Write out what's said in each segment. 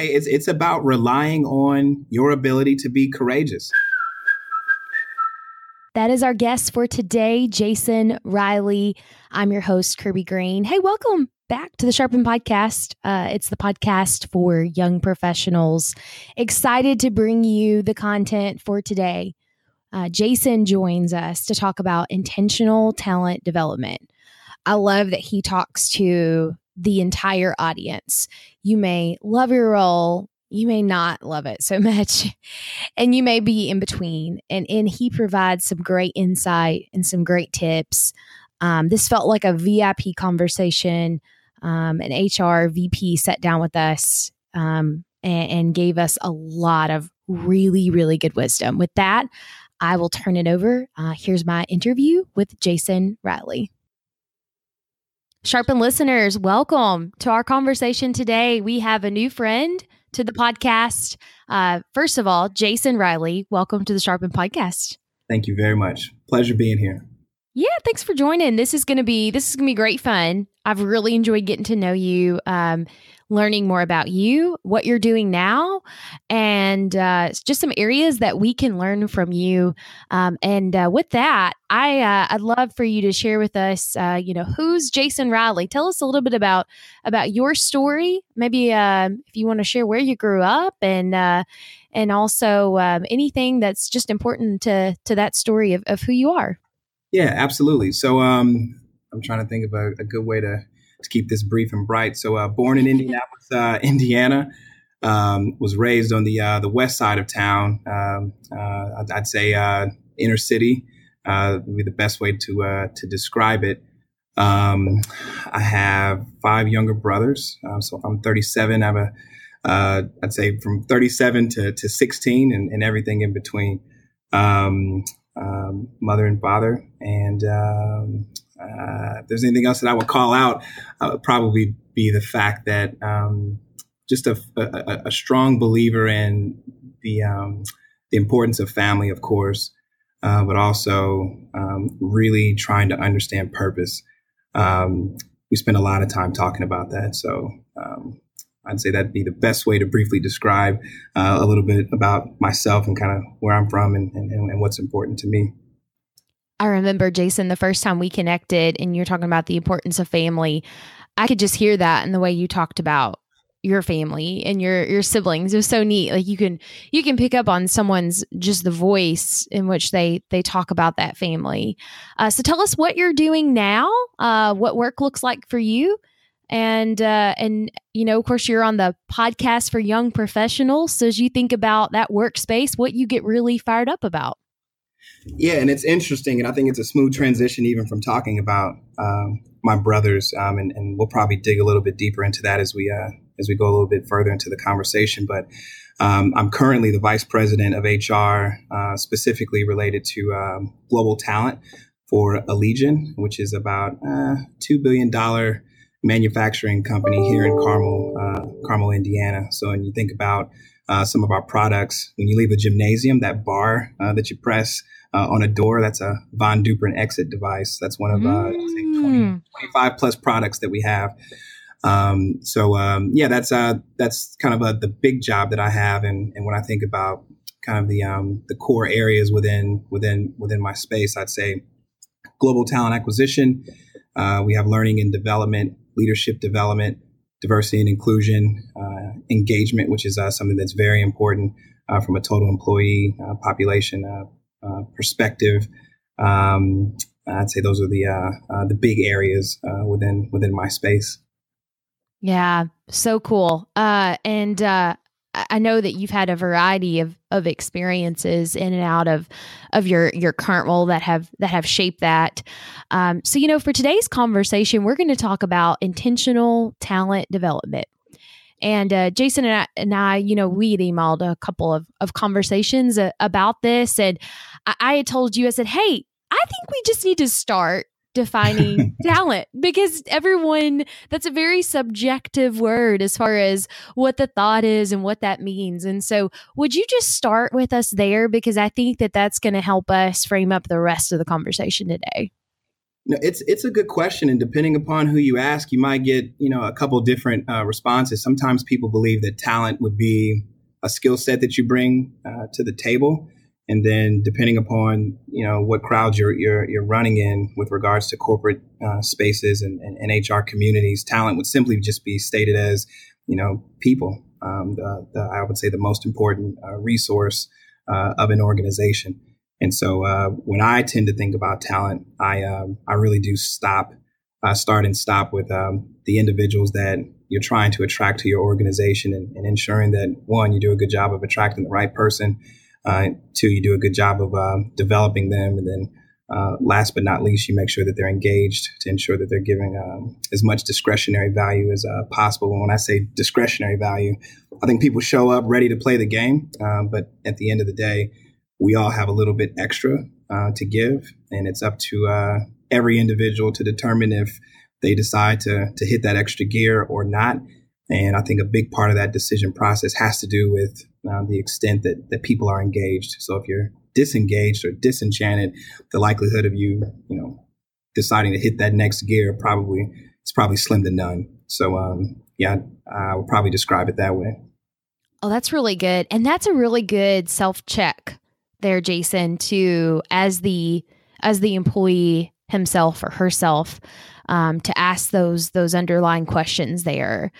say it's it's about relying on your ability to be courageous. That is our guest for today, Jason Riley. I'm your host, Kirby Green. Hey, welcome back to the Sharpen Podcast. Uh, it's the podcast for young professionals. Excited to bring you the content for today. Uh, Jason joins us to talk about intentional talent development. I love that he talks to the entire audience. You may love your role, you may not love it so much, and you may be in between. And, and he provides some great insight and some great tips. Um, this felt like a VIP conversation um, an HR VP sat down with us um, and, and gave us a lot of really, really good wisdom. With that, I will turn it over. Uh, here's my interview with Jason Riley. Sharpen listeners, welcome to our conversation today. We have a new friend to the podcast. Uh, first of all, Jason Riley, welcome to the Sharpen podcast. Thank you very much. Pleasure being here. Yeah, thanks for joining. This is going to be this is going to be great fun. I've really enjoyed getting to know you, um, learning more about you, what you're doing now, and uh, just some areas that we can learn from you. Um, and uh, with that, I uh, I'd love for you to share with us. Uh, you know, who's Jason Riley? Tell us a little bit about about your story. Maybe um, if you want to share where you grew up and uh, and also um, anything that's just important to to that story of, of who you are. Yeah, absolutely. So um, I'm trying to think of a, a, good way to, to keep this brief and bright. So uh, born in Indianapolis, uh, Indiana, um, was raised on the uh, the west side of town. Um, uh, I'd, I'd, say uh, inner city uh, would be the best way to to describe it. Um, I have five younger brothers, so I'm 37. I have a I'd say from 37 to, to 16 and, and everything in between. Um, um, mother and father. And um, uh, if there's anything else that I would call out, I would probably be the fact that um, just a, a, a, strong believer in the um, the importance of family, of course, uh, but also um, really trying to understand purpose. Um, we spend a lot of time talking about that, so I'd say that'd be the best way to briefly describe uh, a little bit about myself and kind of where I'm from and, and, and what's important to me. I remember, Jason, the first time we connected and you're talking about the importance of family. I could just hear that in the way you talked about your family and your your siblings. It was so neat. Like you can you can pick up on someone's just the voice in which they they talk about that family. Uh, so tell us what you're doing now. Uh, what work looks like for you, and uh, and you know of course you're on the podcast for young professionals so as you think about that workspace what you get really fired up about yeah and it's interesting and i think it's a smooth transition even from talking about um, my brothers um, and, and, we'll probably dig a little bit deeper into that as we uh, as we go a little bit further into the conversation but um, i'm currently the vice president of hr uh, specifically related to um, global talent for allegion which is about uh, $2 billion manufacturing company here in Carmel, uh, Carmel, Indiana. So when you think about uh, some of our products, when you leave a gymnasium, that bar uh, that you press uh, on a door, that's a Von Duprin exit device. That's one of uh, mm. 20, 25 plus products that we have. Um, so um, yeah, that's uh, that's kind of a, the big job that I have, and, and when I think about kind of the um, the core areas within within within my space, I'd say global talent acquisition. Uh, we have learning and development leadership development, diversity and inclusion, uh, engagement, which is uh, something that's very important uh, from a total employee uh, population uh, uh, perspective. Um, I'd say those are the the big areas within within my space. Yeah, so cool. and I know that you've had a variety of of experiences in and out of of your your current role that have that have shaped that. Um, so you know, for today's conversation, we're going to talk about intentional talent development. And uh, Jason and I, and I, you know, we had emailed a couple of, of conversations uh, about this. And I, I had told you, I said, hey, I think we just need to start defining talent because everyone that's a very subjective word as far as what the thought is and what that means. And so would you just start with us there? Because i think that that's going to help us frame up the rest of the conversation today. No, it's it's a good question, and depending upon who you ask, you might get you know a couple different uh, responses. Sometimes people believe that talent would be a skill set that you bring uh, to the table, and then depending upon you know what crowds you're you're, you're running in with regards to corporate uh, spaces and, and, and, HR communities, talent would simply just be stated as you know people. Um, the, the, I would say the most important uh, resource uh, of an organization. And so uh, when I tend to think about talent, I um, I really do stop, start and stop with um, the individuals that you're trying to attract to your organization and, and, ensuring that one, you do a good job of attracting the right person, uh, you do a good job of uh, developing them. And then uh, last but not least, you make sure that they're engaged to ensure that they're giving um, as much discretionary value as uh, possible. And when I say discretionary value, I think people show up ready to play the game. Um, but at the end of the day, we all have a little bit extra uh, to give. And it's up to uh, every individual to determine if they decide to, to hit that extra gear or not. And I think a big part of that decision process has to do with uh, the extent that, that people are engaged. So if you're disengaged or disenchanted, the likelihood of you, you know, deciding to hit that next gear probably it's probably slim to none. So um, yeah, I would probably describe it that way. Oh, that's really good, and that's a really good self check there, Jason. To as the as the employee himself or herself um, to ask those those underlying questions there.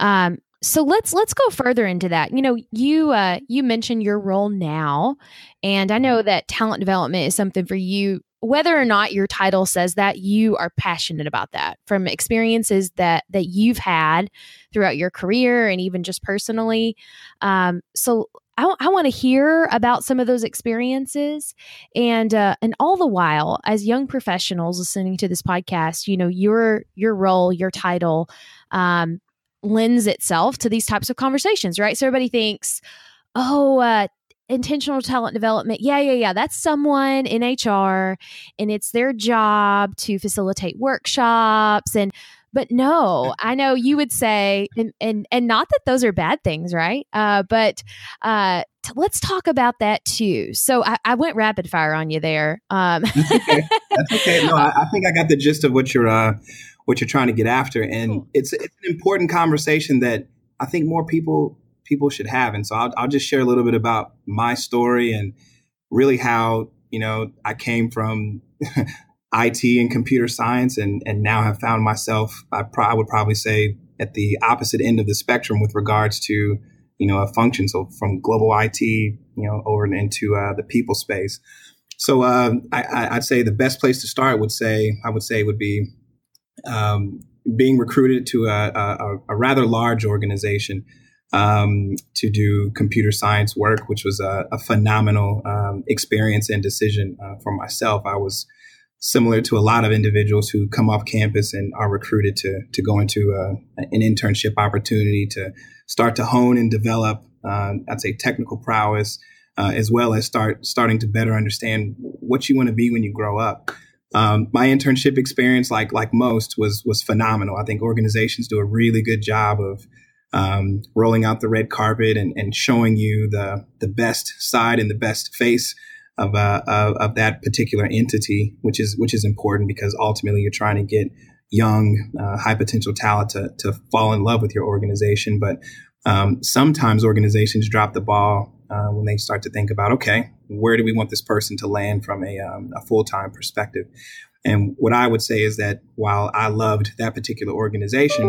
Um, so let's let's go further into that. You know, you uh, you mentioned your role now, and I know that talent development is something for you. Whether or not your title says that, you are passionate about that from experiences that that you've had throughout your career and even just personally. Um, so I, I want to hear about some of those experiences, and uh, and all the while, as young professionals listening to this podcast, you know your your role, your title, um, lends itself to these types of conversations, right? So everybody thinks, oh, uh, intentional talent development. Yeah, yeah, yeah. That's someone in HR, and it's their job to facilitate workshops and but no, I know you would say, and and and not that those are bad things, right? Uh, but uh, t- let's talk about that too. So I, I went rapid fire on you there. Um. That's okay. That's okay. No, I, I, think I got the gist of what you're uh, what you're trying to get after, and cool. it's it's an important conversation that I think more people people should have. And so I'll, I'll just share a little bit about my story and really how you know I came from IT and computer science, and and now have found myself. I, pro- I, would probably say at the opposite end of the spectrum with regards to you know a function. So from global IT, you know, over into uh, the people space. So uh, I, would say the best place to start would say I would say would be um, being recruited to a, a, a rather large organization um, to do computer science work, which was a, a phenomenal um, experience and decision uh, for myself. I was similar to a lot of individuals who come off campus and are recruited to to go into a, an internship opportunity to start to hone and develop, uh, I'd say, technical prowess, uh, as well as start starting to better understand what you want to be when you grow up. Um, my internship experience, like like most, was was phenomenal. I think organizations do a really good job of um, rolling out the red carpet and, and showing you the the best side and the best face of, uh, of, of that particular entity, which is which is important because ultimately you're trying to get young, uh, high potential talent to to fall in love with your organization. But um, sometimes organizations drop the ball uh, when they start to think about, okay, where do we want this person to land from a, um, a full time perspective? And what I would say is that while I loved that particular organization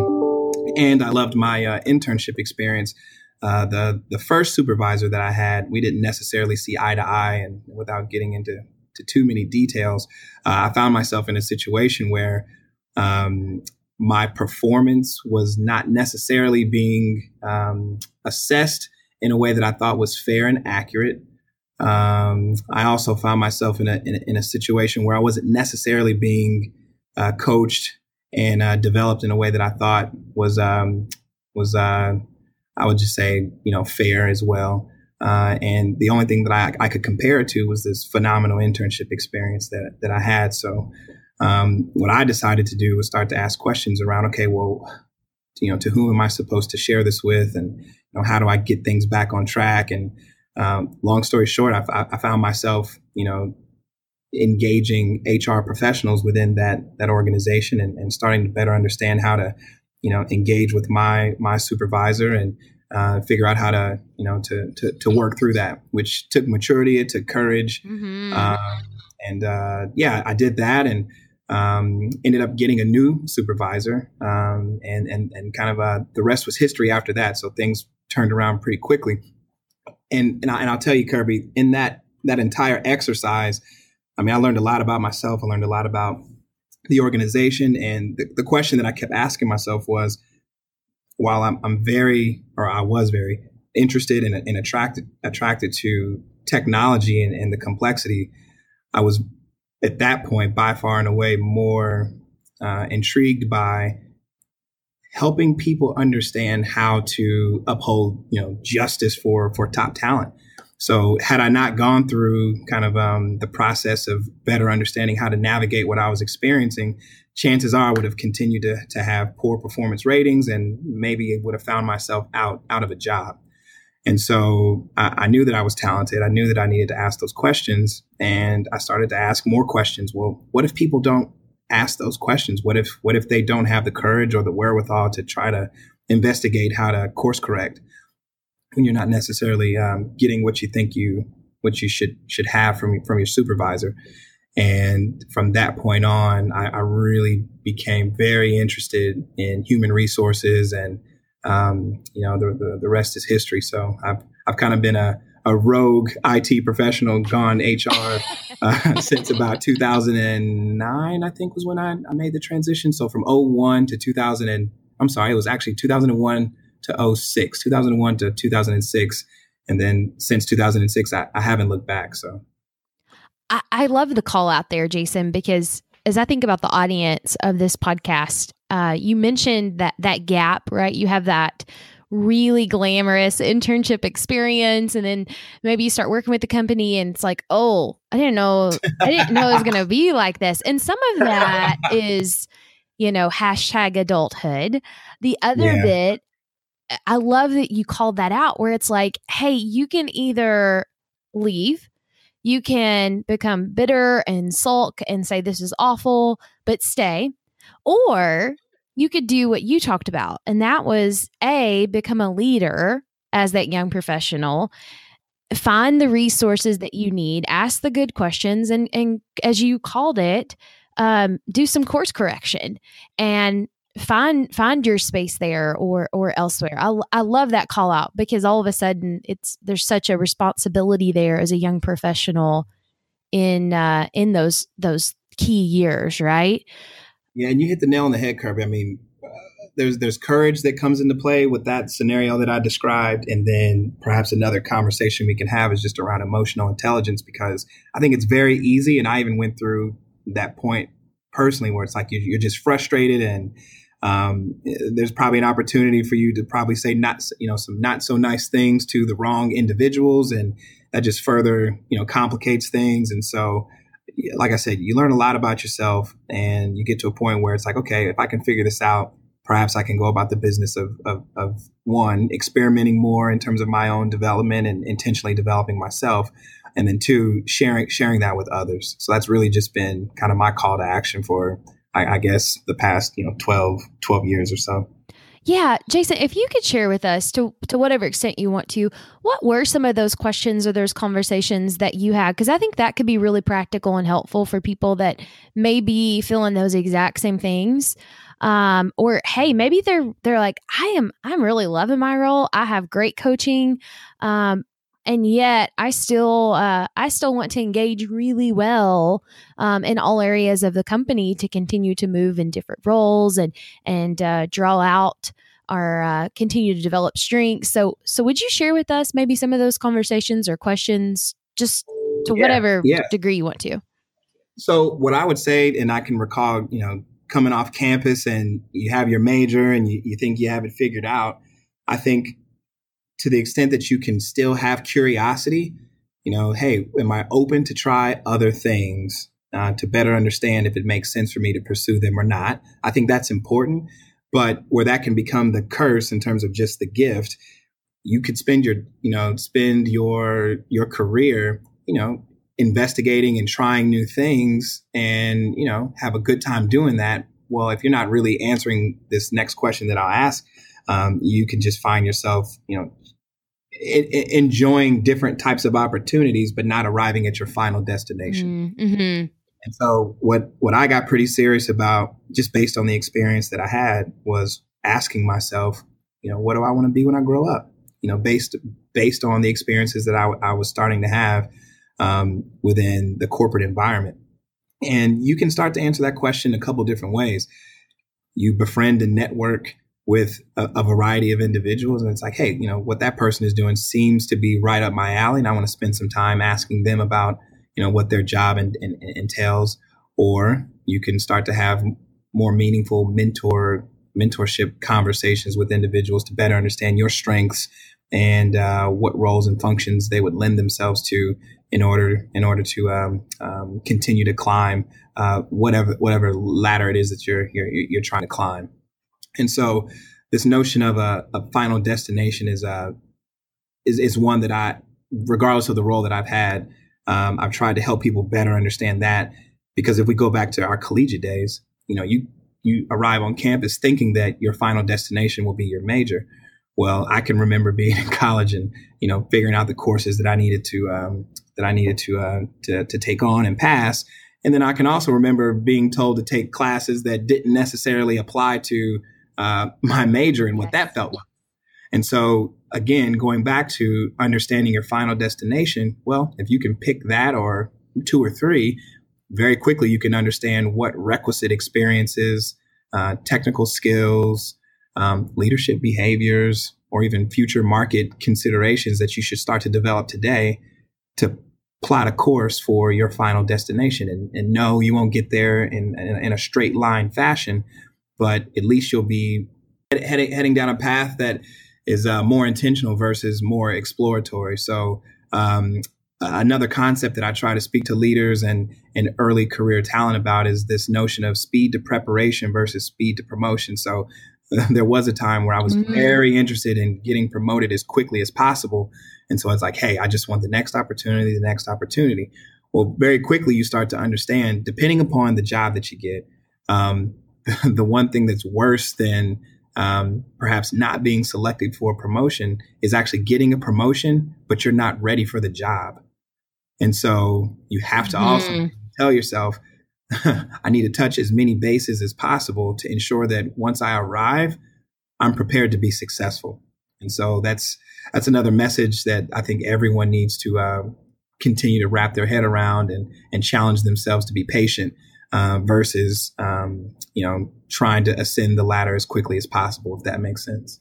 and I loved my uh, internship experience, uh, the the first supervisor that I had, we didn't necessarily see eye to eye, and without getting into to too many details, uh, I found myself in a situation where um, my performance was not necessarily being um, assessed in a way that I thought was fair and accurate. Um, I also found myself in a, in a, in a situation where I wasn't necessarily being uh, coached and uh, developed in a way that I thought was um, was uh, I would just say, you know, fair as well. Uh, and the only thing that I, I could compare it to was this phenomenal internship experience that, that I had. So, um, what I decided to do was start to ask questions around, okay, well, you know, to whom am I supposed to share this with? And, know, how do I get things back on track? And, um, long story short, I, I found myself, you know, engaging HR professionals within that that organization and, and starting to better understand how to, you know, engage with my my supervisor and uh, figure out how to, you know, to, to to work through that, which took maturity, it took courage, mm-hmm. uh, and uh, yeah, I did that and um, ended up getting a new supervisor, um, and and and kind of uh, the rest was history after that. So things turned around pretty quickly, and and, I, and I'll tell you, Kirby, in that that entire exercise I mean, I learned a lot about myself. I learned a lot about the organization. And the, the question that I kept asking myself was, while I'm, I'm very, or I was very interested and, and attracted, attracted to technology and, and, the complexity, I was at that point by far and away more uh, intrigued by helping people understand how to uphold, you know, justice for for top talent. So had I not gone through kind of um, the process of better understanding how to navigate what I was experiencing, chances are I would have continued to, to have poor performance ratings and maybe would have found myself out out of a job. And so I, I, knew that I was talented. I knew that I needed to ask those questions, and I started to ask more questions. Well, what if people don't ask those questions? What if what if they don't have the courage or the wherewithal to try to investigate how to course correct? when you're not necessarily um, getting what you think you what you should should have from from your supervisor. And from that point on, I, I really became very interested in human resources, and um, you know the, the, the rest is history. So I've I've kind of been a a rogue IT professional, gone HR uh, since about 2009. I think was when I, I made the transition. So from 01 to 2000, and I'm sorry, it was actually 2001 to 06, 2001 to 2006. And then since 2006, I, I haven't looked back. So I, I love the call out there, Jason, because as I think about the audience of this podcast, uh, you mentioned that that gap, right? You have that really glamorous internship experience. And then maybe you start working with the company and it's like oh i didn't know i didn't know it was going to be like this. And some of that is you know hashtag adulthood. The other yeah. bit I love that you called that out where it's like, hey, you can either leave, you can become bitter and sulk and say this is awful, but stay, or you could do what you talked about. And that was A, become a leader as that young professional. Find the resources that you need, ask the good questions, and and as you called it, um, do some course correction and find find your space there or or elsewhere. I, I love that call out because all of a sudden it's there's such a responsibility there as a young professional in uh, in those those key years, right? Yeah, and you hit the nail on the head, Kirby. I mean, uh, there's there's courage that comes into play with that scenario that I described, and then perhaps another conversation we can have is just around emotional intelligence because I think it's very easy, and I even went through that point personally where it's like you're just frustrated and um, there's probably an opportunity for you to probably say not you know some not so nice things to the wrong individuals and that just further you know complicates things and so like i said you learn a lot about yourself and you get to a point where it's like okay if i can figure this out perhaps i can go about the business of, of, of one experimenting more in terms of my own development and intentionally developing myself and then two sharing sharing that with others so that's really just been kind of my call to action for I, I guess the past you know 12, 12 years or so. Yeah, Jason, if you could share with us to to whatever extent you want to, what were some of those questions or those conversations that you had? Because I think that could be really practical and helpful for people that may be feeling those exact same things. Um, or hey, maybe they're they're like, I am I'm really loving my role. I have great coaching. Um, and yet I still uh, I still want to engage really well um, in all areas of the company to continue to move in different roles and and uh, draw out our uh, continue to develop strengths. So so would you share with us maybe some of those conversations or questions just to yeah, whatever yeah. degree you want to? So what I would say, and I can recall, you know, coming off campus and you have your major and you, you think you have it figured out. I think to the extent that you can still have curiosity, you know, hey, am I open to try other things uh, to better understand if it makes sense for me to pursue them or not? I think that's important. But where that can become the curse in terms of just the gift, you could spend your, you know, spend your your career, you know, investigating and trying new things and you know have a good time doing that well if you're not really answering this next question that i'll ask um, you can just find yourself you know enjoying different types of opportunities but not arriving at your final destination mm-hmm. and so what what i got pretty serious about just based on the experience that i had was asking myself you know what do i want to be when i grow up you know based based on the experiences that i, I was starting to have um, within the corporate environment. And you can start to answer that question a couple different ways. You befriend and network with a, a, variety of individuals, and it's like, hey, you know, what that person is doing seems to be right up my alley, and I want to spend some time asking them about, you know, what their job in, in, in entails. Or you can start to have more meaningful mentor mentorship conversations with individuals to better understand your strengths and uh, what roles and functions they would lend themselves to in order in order to um, um, continue to climb uh, whatever whatever ladder it is that you're, you're you're trying to climb. And so, this notion of a, a final destination is a uh, is is one that I, regardless of the role that I've had, um, I've tried to help people better understand that. Because if we go back to our collegiate days, you know, you you arrive on campus thinking that your final destination will be your major. Well, I can remember being in college and you know figuring out the courses that I needed to um, that I needed to, uh, to to take on and pass. And then I can also remember being told to take classes that didn't necessarily apply to uh, my major and what that felt like. And so, again, going back to understanding your final destination, well, if you can pick that or two or three, very quickly you can understand what requisite experiences, uh, technical skills, um, leadership behaviors, or even future market considerations that you should start to develop today to plot a course for your final destination. And, and no, you won't get there in, in, in, a straight line fashion, but at least you'll be heading, heading down a path that is uh, more intentional versus more exploratory. So, um, another concept that I try to speak to leaders and, and early career talent about is this notion of speed to preparation versus speed to promotion. So, there was a time where I was mm-hmm. very interested in getting promoted as quickly as possible. And so it's like, hey, I just want the next opportunity, the next opportunity. Well, very quickly you start to understand, depending upon the job that you get, um, the one thing that's worse than um, perhaps not being selected for a promotion is actually getting a promotion, but you're not ready for the job. And so you have to mm-hmm. also tell yourself, I need to touch as many bases as possible to ensure that once I arrive, I'm prepared to be successful. And so that's that's another message that I think everyone needs to uh, continue to wrap their head around and and challenge themselves to be patient uh, versus um, you know trying to ascend the ladder as quickly as possible. If that makes sense.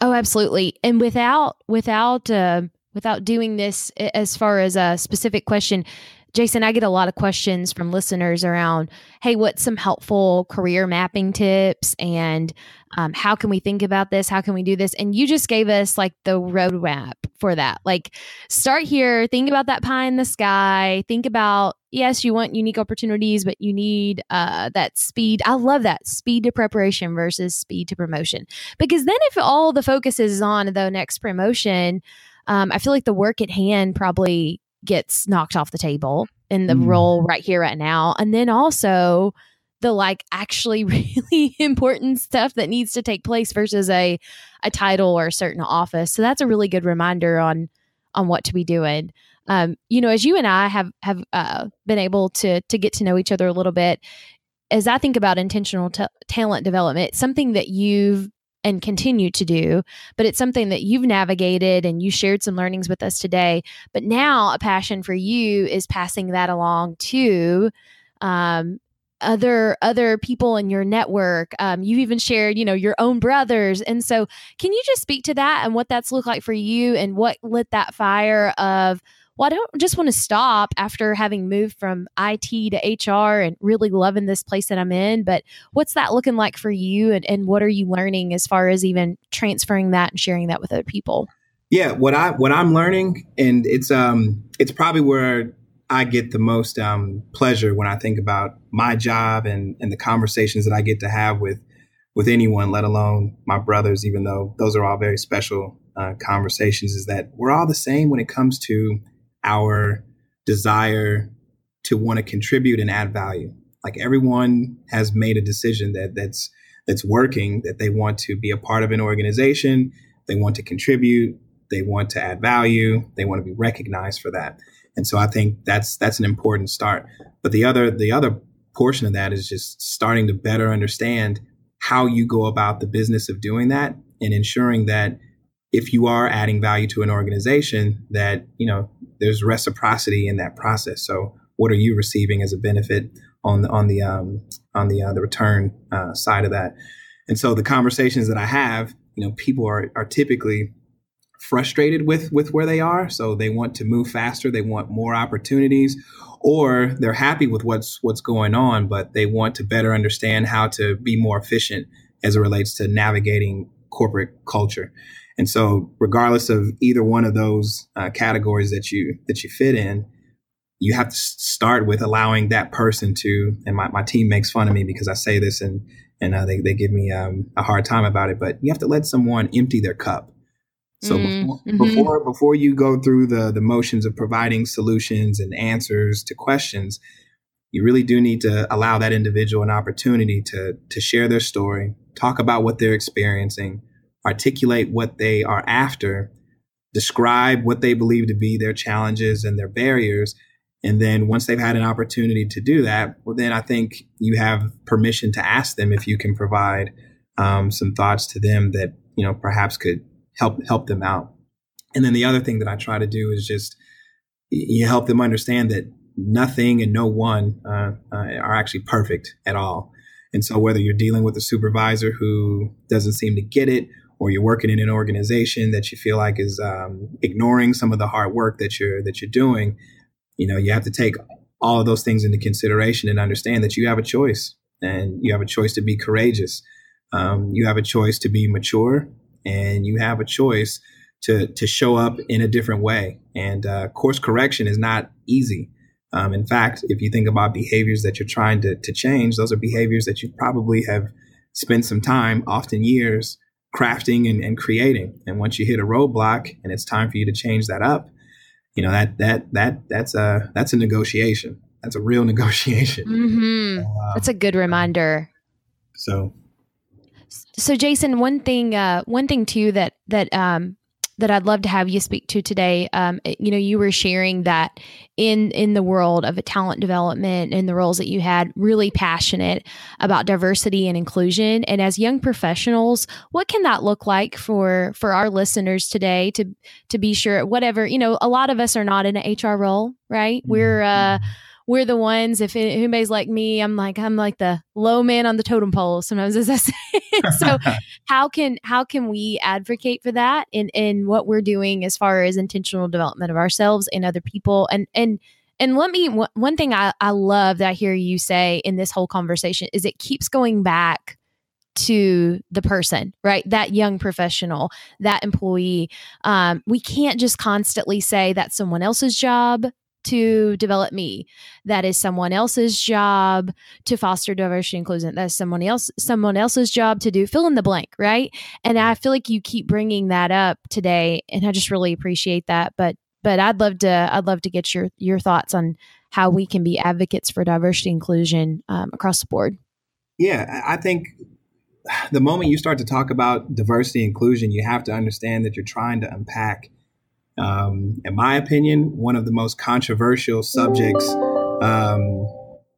Oh, absolutely. And without without uh, without doing this as far as a specific question, Jason, I get a lot of questions from listeners around, hey, what's some helpful career mapping tips? And um, how can we think about this? How can we do this? And you just gave us like the roadmap for that. Like, start here, think about that pie in the sky, think about, yes, you want unique opportunities, but you need uh, that speed. I love that speed to preparation versus speed to promotion. Because then if all the focus is on the next promotion, um, I feel like the work at hand probably gets knocked off the table in the mm. role right here, right now. And then also the like actually really important stuff that needs to take place versus a a title or a certain office. So that's a really good reminder on on what to be doing. Um, you know, as you and I have have uh, been able to to get to know each other a little bit, as I think about intentional t- talent development, something that you've and continue to do. But it's something that you've navigated and you shared some learnings with us today. But now a passion for you is passing that along to um, other other people in your network. Um, you've even shared, you know, your own brothers. And so, can you just speak to that and what that's looked like for you and what lit that fire of well, I don't just want to stop after having moved from IT to HR and really loving this place that I'm in. But what's that looking like for you? And, and what are you learning as far as even transferring that and sharing that with other people? Yeah, what I what I'm learning, and it's um it's probably where I get the most um, pleasure when I think about my job and and the conversations that I get to have with with anyone, let alone my brothers, even though those are all very special uh, conversations. Is that we're all the same when it comes to our desire to want to contribute and add value. Like everyone has made a decision that that's that's working, that they want to be a part of an organization, they want to contribute, they want to add value, they want to be recognized for that. And so I think that's that's an important start. But the other the other portion of that is just starting to better understand how you go about the business of doing that and ensuring that if you are adding value to an organization that you know there's reciprocity in that process. So what are you receiving as a benefit on the on the um, on the uh, the return uh, side of that? And so the conversations that i have you know people are are typically frustrated with with where they are. So they want to move faster. They want more opportunities or they're happy with what's what's going on but they want to better understand how to be more efficient as it relates to navigating corporate culture and so regardless of either one of those uh, categories that you that you fit in you have to start with allowing that person to and my, my team makes fun of me because i say this and and uh, they, they give me um, a hard time about it but you have to let someone empty their cup so mm, before, mm-hmm. before before you go through the the motions of providing solutions and answers to questions, you really do need to allow that individual an opportunity to to share their story, talk about what they're experiencing, articulate what they are after, describe what they believe to be their challenges and their barriers, and then once they've had an opportunity to do that, well, then I think you have permission to ask them if you can provide um, some thoughts to them that you know perhaps could help help them out. And then the other thing that I try to do is just you help them understand that nothing and no one uh, uh, are actually perfect at all. And so whether you're dealing with a supervisor who doesn't seem to get it, or you're working in an organization that you feel like is um, ignoring some of the hard work that you're that you're doing, you know, you have to take all of those things into consideration and understand that you have a choice, and you have a choice to be courageous. Um, you have a choice to be mature and you have a choice to to show up in a different way. And uh, course correction is not easy. Um, in fact, if you think about behaviors that you're trying to, to change, those are behaviors that you probably have spent some time, often years, crafting and, and creating. And once you hit a roadblock and it's time for you to change that up, you know that that that that's a that's a negotiation. That's a real negotiation. Mm-hmm. So, uh, that's a good reminder. So so Jason, one thing, uh, one thing too that that um, that I'd love to have you speak to today. Um, you know, you were sharing that in in the world of talent development and the roles that you had, really passionate about diversity and inclusion. And as young professionals, what can that look like for for our listeners today? To to be sure, whatever you know, a lot of us are not in an HR role, right? We're uh, mm-hmm we're the ones if anybody's like me i'm like i'm like the low man on the totem pole sometimes as i say so how can how can we advocate for that in in what we're doing as far as intentional development of ourselves and other people and and and let me one thing I, I love that i hear you say in this whole conversation is it keeps going back to the person, right? That young professional, that employee. Um, we can't just constantly say that's someone else's job to develop me. That is someone else's job to foster diversity and inclusion. That's someone else someone else's job to do fill in the blank, right? And I feel like you keep bringing that up today, and I just really appreciate that. But but I'd love to I'd love to get your your thoughts on how we can be advocates for diversity inclusion um, across the board. Yeah, I think the moment you start to talk about diversity inclusion, you have to understand that you're trying to unpack um, in my opinion, one of the most controversial subjects, um,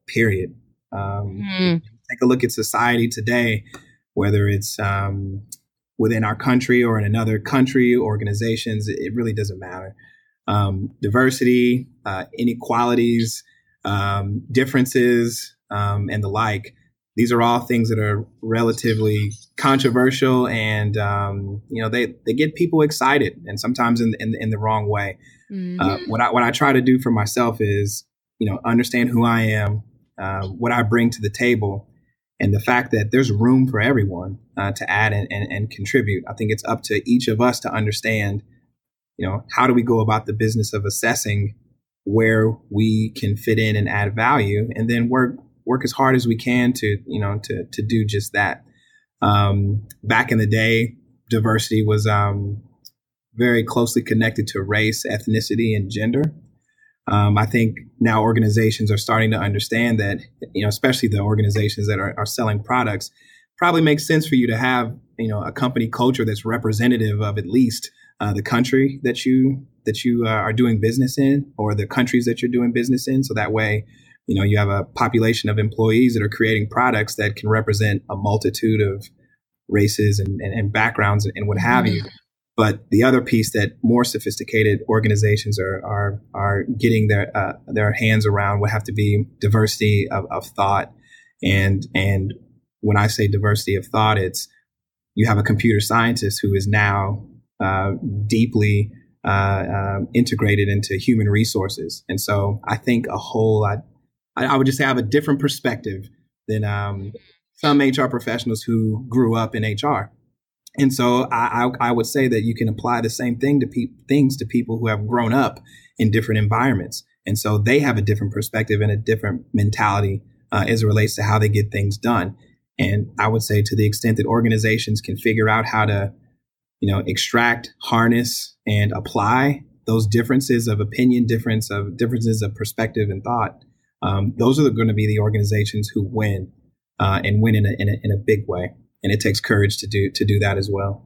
period. Um, mm. Take a look at society today, whether it's um, within our country or in another country, organizations, it really doesn't matter. Um, diversity, uh, inequalities, um, differences, and the like these are all things that are relatively controversial and um, you know they, they get people excited and sometimes in, in, in the wrong way mm-hmm. uh, what, I, what i try to do for myself is you know understand who i am uh, what i bring to the table and the fact that there's room for everyone uh, to add and, and, and contribute i think it's up to each of us to understand you know how do we go about the business of assessing where we can fit in and add value and then work work as hard as we can to you know to to do just that. Um, back in the day, diversity was um, very closely connected to race, ethnicity, and gender. Um, I think now organizations are starting to understand that, you know, especially the organizations that are, are selling products, probably makes sense for you to have, you know, a company culture that's representative of at least uh, the country that you that you uh, are doing business in, or the countries that you're doing business in. So that way, you know, you have a population of employees that are creating products that can represent a multitude of races and, and, and backgrounds and, what have mm-hmm. you. But the other piece that more sophisticated organizations are are are getting their uh, their hands around would have to be diversity of, of thought, and and when I say diversity of thought, it's you have a computer scientist who is now uh, deeply uh, um, integrated into human resources, and so I think a whole I, I would just say I have a different perspective than um, some HR professionals who grew up in HR. And so I, I, I, would say that you can apply the same thing to pe- things to people who have grown up in different environments. And so they have a different perspective and a different mentality uh, as it relates to how they get things done. And I would say to the extent that organizations can figure out how to, you know, extract, harness, and apply those differences of opinion, difference of differences of perspective and thought, um, those are going to be the organizations who win uh, and win in a, in a, in a big way and it takes courage to do to do that as well.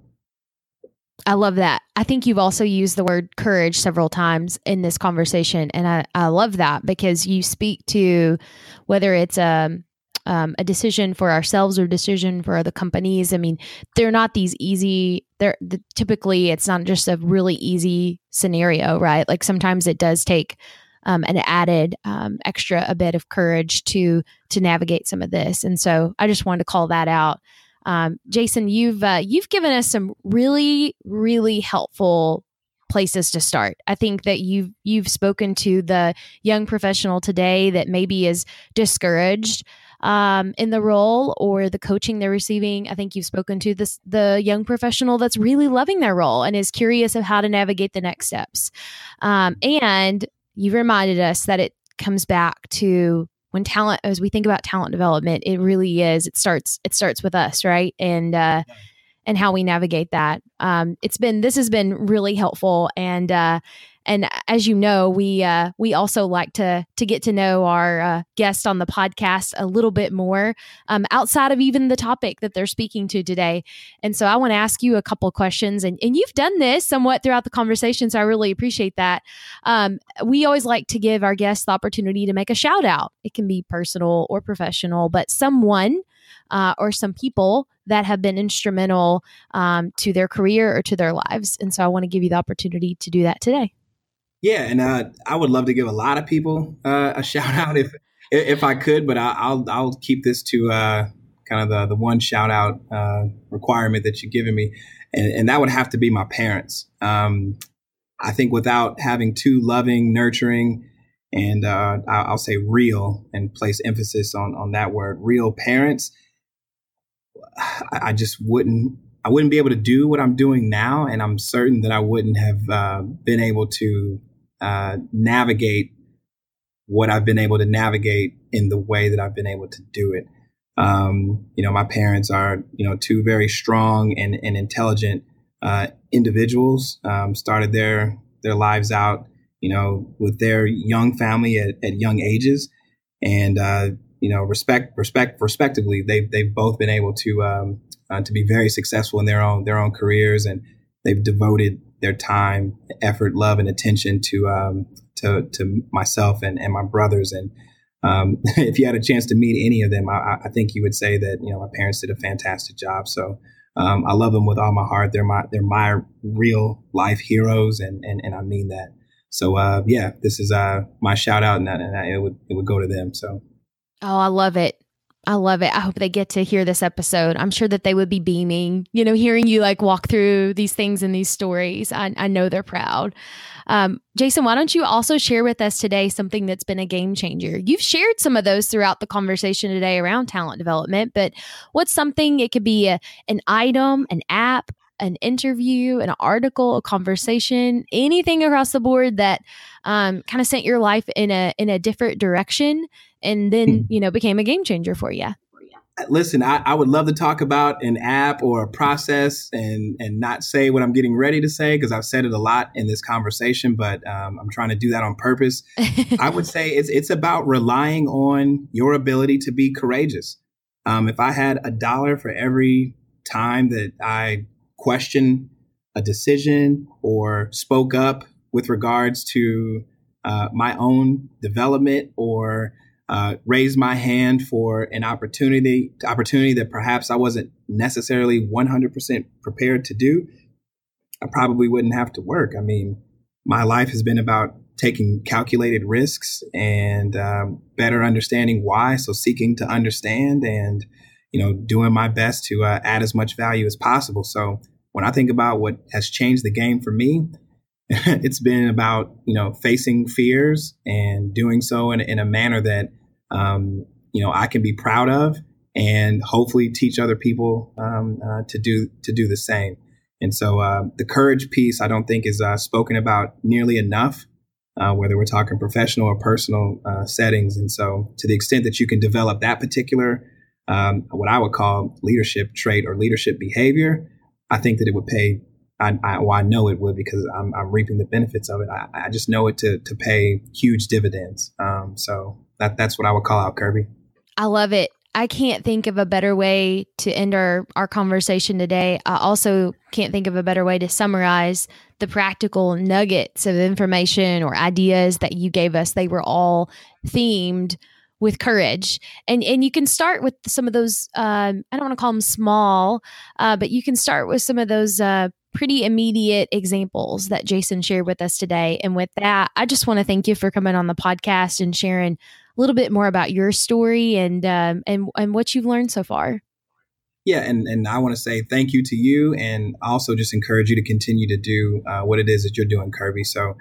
I love that. I think you've also used the word courage several times in this conversation, and I, I love that because you speak to whether it's a um, a decision for ourselves or decision for other companies. I mean, they're not these easy. They're the, typically it's not just a really easy scenario, right? Like sometimes it does take um, an added um, extra a bit of courage to to navigate some of this. And so I just wanted to call that out. Um, Jason, you've uh, you've given us some really really helpful places to start. I think that you've you've spoken to the young professional today that maybe is discouraged um, in the role or the coaching they're receiving. I think you've spoken to this the young professional that's really loving their role and is curious of how to navigate the next steps. Um, and you've reminded us that it comes back to when talent as we think about talent development it really is it starts it starts with us right? And uh and how we navigate that. Um it's been this has been really helpful and uh and as you know, we uh, we also like to to get to know our uh, guest on the podcast a little bit more um, outside of even the topic that they're speaking to today. And so I want to ask you a couple questions, and and you've done this somewhat throughout the conversation, so I really appreciate that. Um, we always like to give our guests the opportunity to make a shout out. It can be personal or professional, but someone uh, or some people that have been instrumental um, to their career or to their lives. And so I want to give you the opportunity to do that today. Yeah, and uh, I would love to give a lot of people uh, a shout out if if I could, but I, will I'll keep this to uh, kind of the the one shout out uh, requirement that you've given me, and, and, that would have to be my parents. Um, I think without having two loving, nurturing, and uh, I'll say real, and place emphasis on on that word, real parents, I just wouldn't I wouldn't be able to do what I'm doing now, and I'm certain that I wouldn't have uh, been able to uh, navigate what I've been able to navigate in the way that I've been able to do it. Um, you know, my parents are, you know, two very strong and, and intelligent uh, individuals. Um, started their their lives out, you know, with their young family at, at young ages, and uh, you know, respect respect respectively, they've they've both been able to um, uh, to be very successful in their own their own careers, and they've devoted their time, effort, love, and attention to um, to to myself and, and my brothers. And um, if you had a chance to meet any of them, I, I, think you would say that you know my parents did a fantastic job. So um, I love them with all my heart. They're my they're my real life heroes, and and, and I mean that. So uh, yeah, this is uh, my shout out, and, and it would it would go to them. So. Oh, I love it. I love it. I hope they get to hear this episode. I'm sure that they would be beaming, you know, hearing you like walk through these things and these stories. I, I know they're proud. Um, Jason, why don't you also share with us today something that's been a game changer? You've shared some of those throughout the conversation today around talent development, but what's something? It could be a, an item, an app, an interview, an article, a conversation, anything across the board that um, kind of sent your life in a in a different direction and then hmm. you know became a game changer for you listen, I, I, would love to talk about an app or a process and and not say what I'm getting ready to say because I've said it a lot in this conversation, but um, I'm trying to do that on purpose. I would say it's it's about relying on your ability to be courageous. Um, if I had a dollar for every time that I questioned a decision or spoke up with regards to uh, my own development or uh, raise my hand for an opportunity opportunity that perhaps I wasn't necessarily 100% prepared to do, I probably wouldn't have to work. I mean, my life has been about taking calculated risks and um, better understanding why. So seeking to understand and you know doing my best to uh, add as much value as possible. So when I think about what has changed the game for me, it's been about you know facing fears and doing so in, in a manner that um, you know I can be proud of, and hopefully teach other people um, uh, to do to do the same. And so uh, the courage piece, I don't think is uh, spoken about nearly enough, uh, whether we're talking professional or personal uh, settings. And so, to the extent that you can develop that particular, um, what I would call leadership trait or leadership behavior, I think that it would pay I, I, well, I know it would because I'm, I'm reaping the benefits of it. I, I, just know it to to pay huge dividends. Um, so that that's what I would call out Kirby. I love it. I can't think of a better way to end our, our conversation today. I also can't think of a better way to summarize the practical nuggets of information or ideas that you gave us. They were all themed with courage and and you can start with some of those um, i don't want to call them small uh, but you can start with some of those uh, pretty immediate examples that Jason shared with us today. And with that, I just want to thank you for coming on the podcast and sharing a little bit more about your story and um, and and what you've learned so far. Yeah, and, and I want to say thank you to you, and also just encourage you to continue to do uh, what it is that you're doing, Kirby. So.